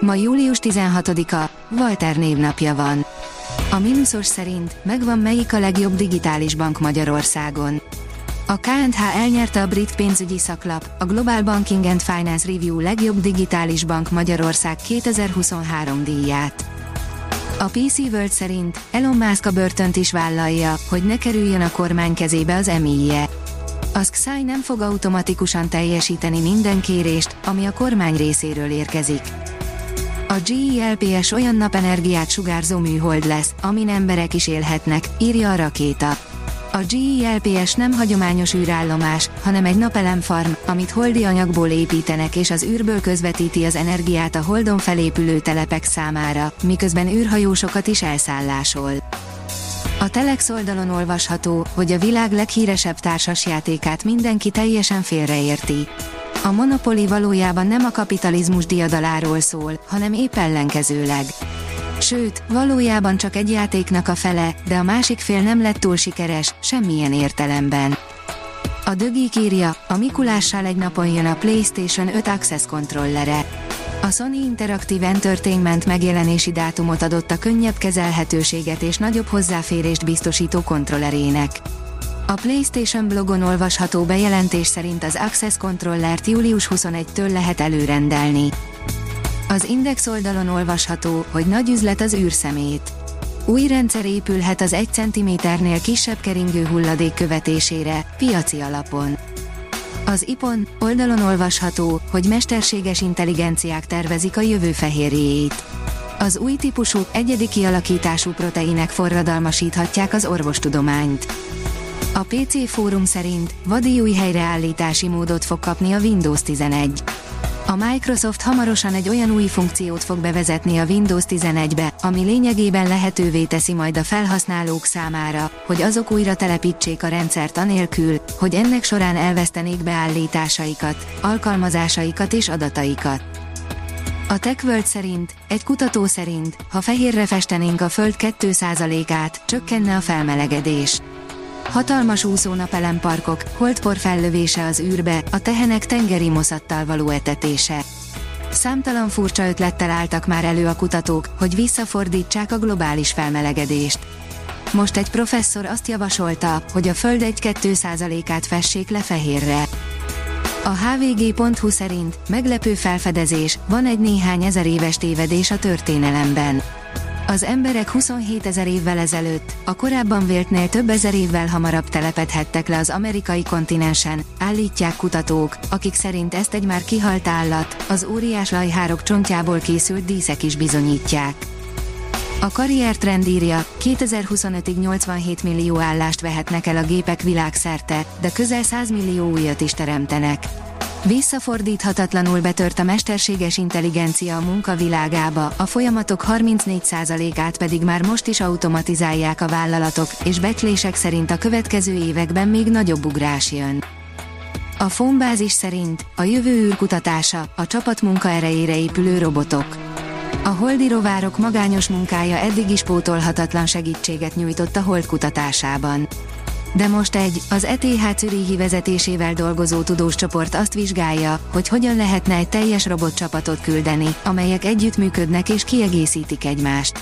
Ma július 16-a, Walter névnapja van. A mínuszos szerint megvan melyik a legjobb digitális bank Magyarországon. A KNH elnyerte a brit pénzügyi szaklap, a Global Banking and Finance Review legjobb digitális bank Magyarország 2023 díját. A PC World szerint Elon Musk a börtönt is vállalja, hogy ne kerüljön a kormány kezébe az emíje. A Sky nem fog automatikusan teljesíteni minden kérést, ami a kormány részéről érkezik. A GELPS olyan napenergiát sugárzó műhold lesz, amin emberek is élhetnek, írja a rakéta. A GELPS nem hagyományos űrállomás, hanem egy napelemfarm, amit holdi anyagból építenek és az űrből közvetíti az energiát a holdon felépülő telepek számára, miközben űrhajósokat is elszállásol. A Telex oldalon olvasható, hogy a világ leghíresebb társasjátékát mindenki teljesen félreérti. A Monopoly valójában nem a kapitalizmus diadaláról szól, hanem épp ellenkezőleg. Sőt, valójában csak egy játéknak a fele, de a másik fél nem lett túl sikeres, semmilyen értelemben. A dögik írja, a Mikulással egy napon jön a PlayStation 5 Access kontrollere. A Sony Interactive Entertainment megjelenési dátumot adott a könnyebb kezelhetőséget és nagyobb hozzáférést biztosító kontrollerének. A PlayStation blogon olvasható bejelentés szerint az Access kontrollert július 21-től lehet előrendelni. Az Index oldalon olvasható, hogy nagy üzlet az űrszemét. Új rendszer épülhet az 1 cm-nél kisebb keringő hulladék követésére, piaci alapon. Az IPON oldalon olvasható, hogy mesterséges intelligenciák tervezik a jövő fehérjéjét. Az új típusú, egyedi kialakítású proteinek forradalmasíthatják az orvostudományt. A PC fórum szerint vadi új helyreállítási módot fog kapni a Windows 11. A Microsoft hamarosan egy olyan új funkciót fog bevezetni a Windows 11-be, ami lényegében lehetővé teszi majd a felhasználók számára, hogy azok újra telepítsék a rendszert anélkül, hogy ennek során elvesztenék beállításaikat, alkalmazásaikat és adataikat. A TechWorld szerint, egy kutató szerint, ha fehérre festenénk a Föld 2%-át, csökkenne a felmelegedés. Hatalmas úszó napelemparkok, holdpor fellövése az űrbe, a tehenek tengeri moszattal való etetése. Számtalan furcsa ötlettel álltak már elő a kutatók, hogy visszafordítsák a globális felmelegedést. Most egy professzor azt javasolta, hogy a Föld 1-2%-át fessék le fehérre. A hvg.hu szerint meglepő felfedezés, van egy néhány ezer éves tévedés a történelemben. Az emberek 27 ezer évvel ezelőtt, a korábban véltnél több ezer évvel hamarabb telepedhettek le az amerikai kontinensen, állítják kutatók, akik szerint ezt egy már kihalt állat, az óriás lajhárok csontjából készült díszek is bizonyítják. A karriertrend írja, 2025-ig 87 millió állást vehetnek el a gépek világszerte, de közel 100 millió újat is teremtenek. Visszafordíthatatlanul betört a mesterséges intelligencia a munkavilágába, a folyamatok 34%-át pedig már most is automatizálják a vállalatok, és becslések szerint a következő években még nagyobb ugrás jön. A Fonbázis szerint a jövő űrkutatása, a csapat munkaerejére épülő robotok. A holdi rovárok magányos munkája eddig is pótolhatatlan segítséget nyújtott a hold kutatásában. De most egy, az ETH Zürichi vezetésével dolgozó tudós csoport azt vizsgálja, hogy hogyan lehetne egy teljes robotcsapatot küldeni, amelyek együttműködnek és kiegészítik egymást.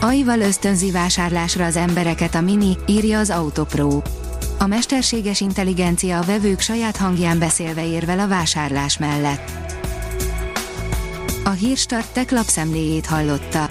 Aival ösztönzi vásárlásra az embereket a Mini, írja az Autopro. A mesterséges intelligencia a vevők saját hangján beszélve érvel a vásárlás mellett. A Hírstart tech lapszemléjét hallotta.